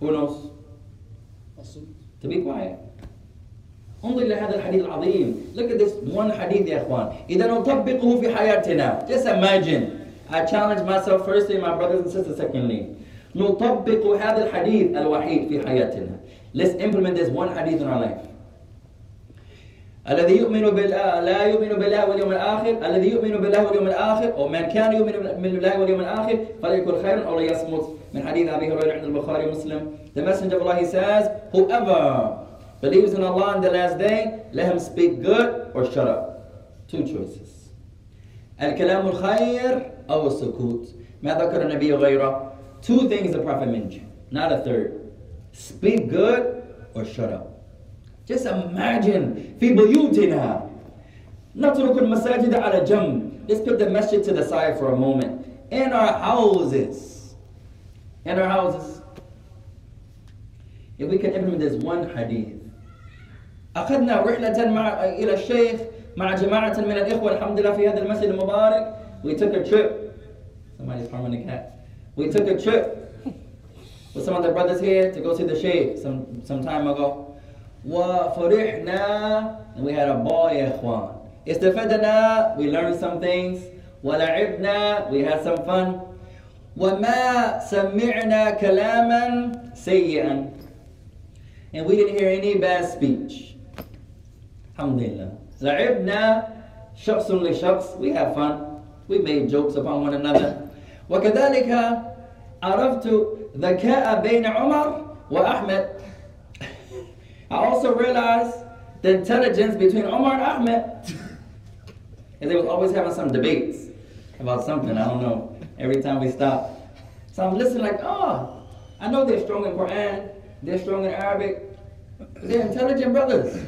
Who knows? الصدق to be quiet. انظر إلى هذا الحديث العظيم. Look at this one hadith يا إخوان. إذا نطبقه في حياتنا. Just imagine. I challenge myself firstly, my brothers and sisters secondly. نطبق هذا الحديث الوحيد في حياتنا. Let's implement this one hadith in our life. الذي يؤمن بالله لا يؤمن بالله واليوم الآخر الذي يؤمن بالله واليوم الآخر أو من كان يؤمن بالله واليوم الآخر فليكن خيرا أو ليصمت من حديث أبي هريرة عند البخاري ومسلم The Messenger of Allah he says whoever believes in Allah on the last day let him speak good or shut up two choices الكلام الخير أو السكوت ما ذكر النبي غيره two things the Prophet mentioned not a third speak good or shut up Just imagine في بيوتنا نترك المساجد على جنب. Let's put the masjid to the side for a moment. In our houses. In our houses. If we can implement this one hadith. أخذنا رحلة مع إلى الشيخ مع جماعة من الإخوة الحمد لله في هذا المسجد المبارك. We took a trip. Somebody's harming a cat. We took a trip with some of the brothers here to go see the sheikh some, some time ago. وفرحنا and we had a ball يا إخوان استفدنا we learned some things ولعبنا we had some fun وما سمعنا كلاما سيئا and we didn't hear any bad speech الحمد لله لعبنا شخص لشخص we had fun we made jokes upon one another وكذلك عرفت ذكاء بين عمر وأحمد I also realized the intelligence between Omar and Ahmed. and they was always having some debates about something, I don't know, every time we stop. So I'm listening like, oh, I know they're strong in Quran, they're strong in Arabic, they're intelligent brothers.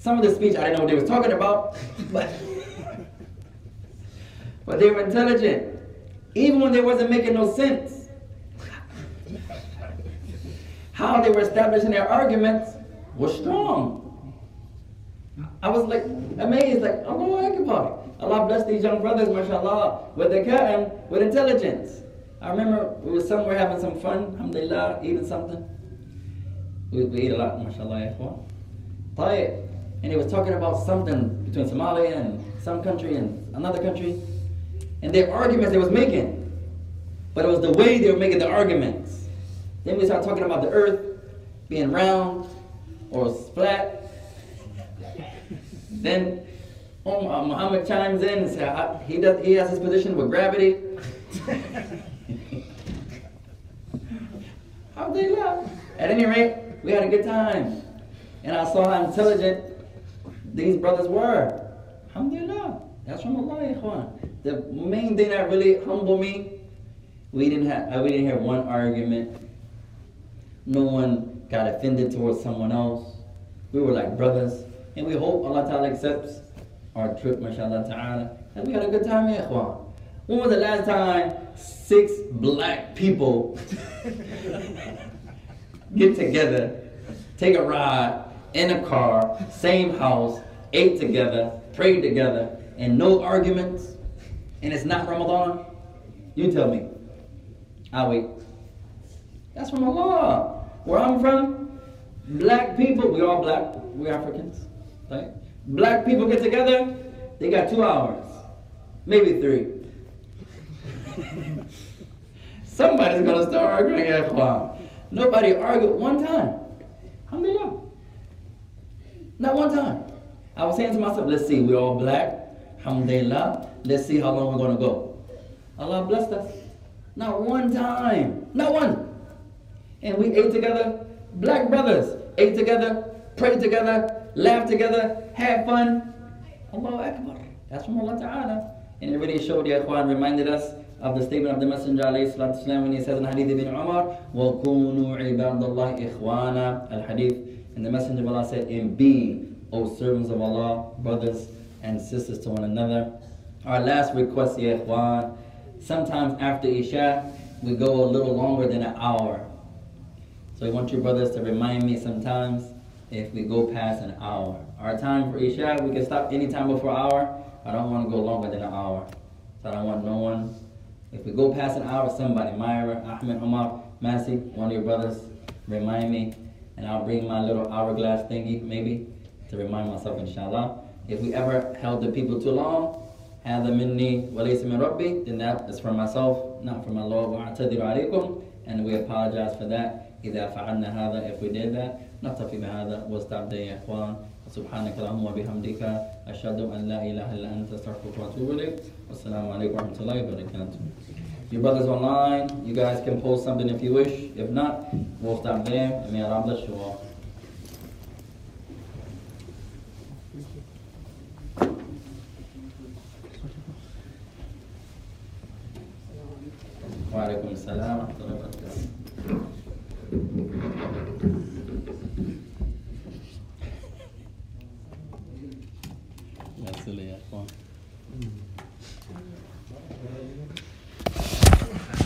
Some of the speech I didn't know what they was talking about, [LAUGHS] but but they were intelligent. Even when they wasn't making no sense. How they were establishing their arguments was strong. I was like amazed, like, Allah Akbar. Allah bless these young brothers, mashallah, with the and with intelligence. I remember we were somewhere having some fun, alhamdulillah, eating something. We, we eat a lot, mashallah, ikhwan. And he was talking about something between Somalia and some country and another country. And their arguments they was making. But it was the way they were making the arguments. Then we started talking about the earth being round or flat. [LAUGHS] then oh, Muhammad chimes in and says he, does, he has his position with gravity. [LAUGHS] How they laugh. At any rate, we had a good time. And I saw how intelligent these brothers were. Alhamdulillah. That's from Allah, ikhwan. The main thing that really humbled me, we didn't have uh, we didn't have one argument. No one got offended towards someone else. We were like brothers. And we hope Allah Ta'ala accepts our trip, mashallah ta'ala. And we had a good time, ikhwan. When was the last time six black people [LAUGHS] get together, take a ride in a car, same house, ate together, prayed together, and no arguments, and it's not Ramadan? You tell me. I'll wait. That's from Allah. Where I'm from, black people, we all black, we Africans, right? Black people get together, they got two hours, maybe three. [LAUGHS] Somebody's gonna start arguing at Nobody argued one time. Alhamdulillah. Not one time. I was saying to myself, let's see, we're all black. Alhamdulillah. Let's see how long we're going to go. Allah blessed us. Not one time. Not one. And we ate together. Black brothers ate together, prayed together, laughed together, had fun. Allahu Akbar. That's from Allah Ta'ala. And it really showed the Ikhwan, reminded us of the statement of the Messenger والسلام, when he says in Hadith ibn Umar, وَكُونُوا عِبَادَ اللَّهِ إِخْوَانًا Al-Hadith. and the Messenger of Allah said, and be, O servants of Allah, brothers and sisters to one another. Our last request, Ya Ikhwan, sometimes after Isha, we go a little longer than an hour. So I want you brothers to remind me sometimes if we go past an hour. Our time for Isha, we can stop anytime before hour. I don't want to go longer than an hour. So I don't want no one. If we go past an hour, somebody, Myra, Ahmed, Omar, Massey, one of your brothers, remind me And I'll bring my little hourglass thingy, maybe, to remind myself, inshallah. If we ever held the people too long, هذا مني وليس من ربي, then that is for myself, not for my Lord. وأعتذر عليكم, and we apologize for that. إذا فعلنا هذا, if we did that, نكتفي بهذا واستعبد يا إخوان. سبحانك اللهم وبحمدك أشهد أن لا إله إلا أنت أستغفرك وأتوب إليك والسلام عليكم ورحمة الله وبركاته. Your brothers online, you guys can post something if you wish. If not, we'll stop there. And may Allah bless you all. وعليكم السلام ورحمة الله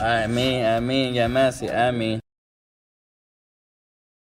آمين آمين يا ماسي آمين.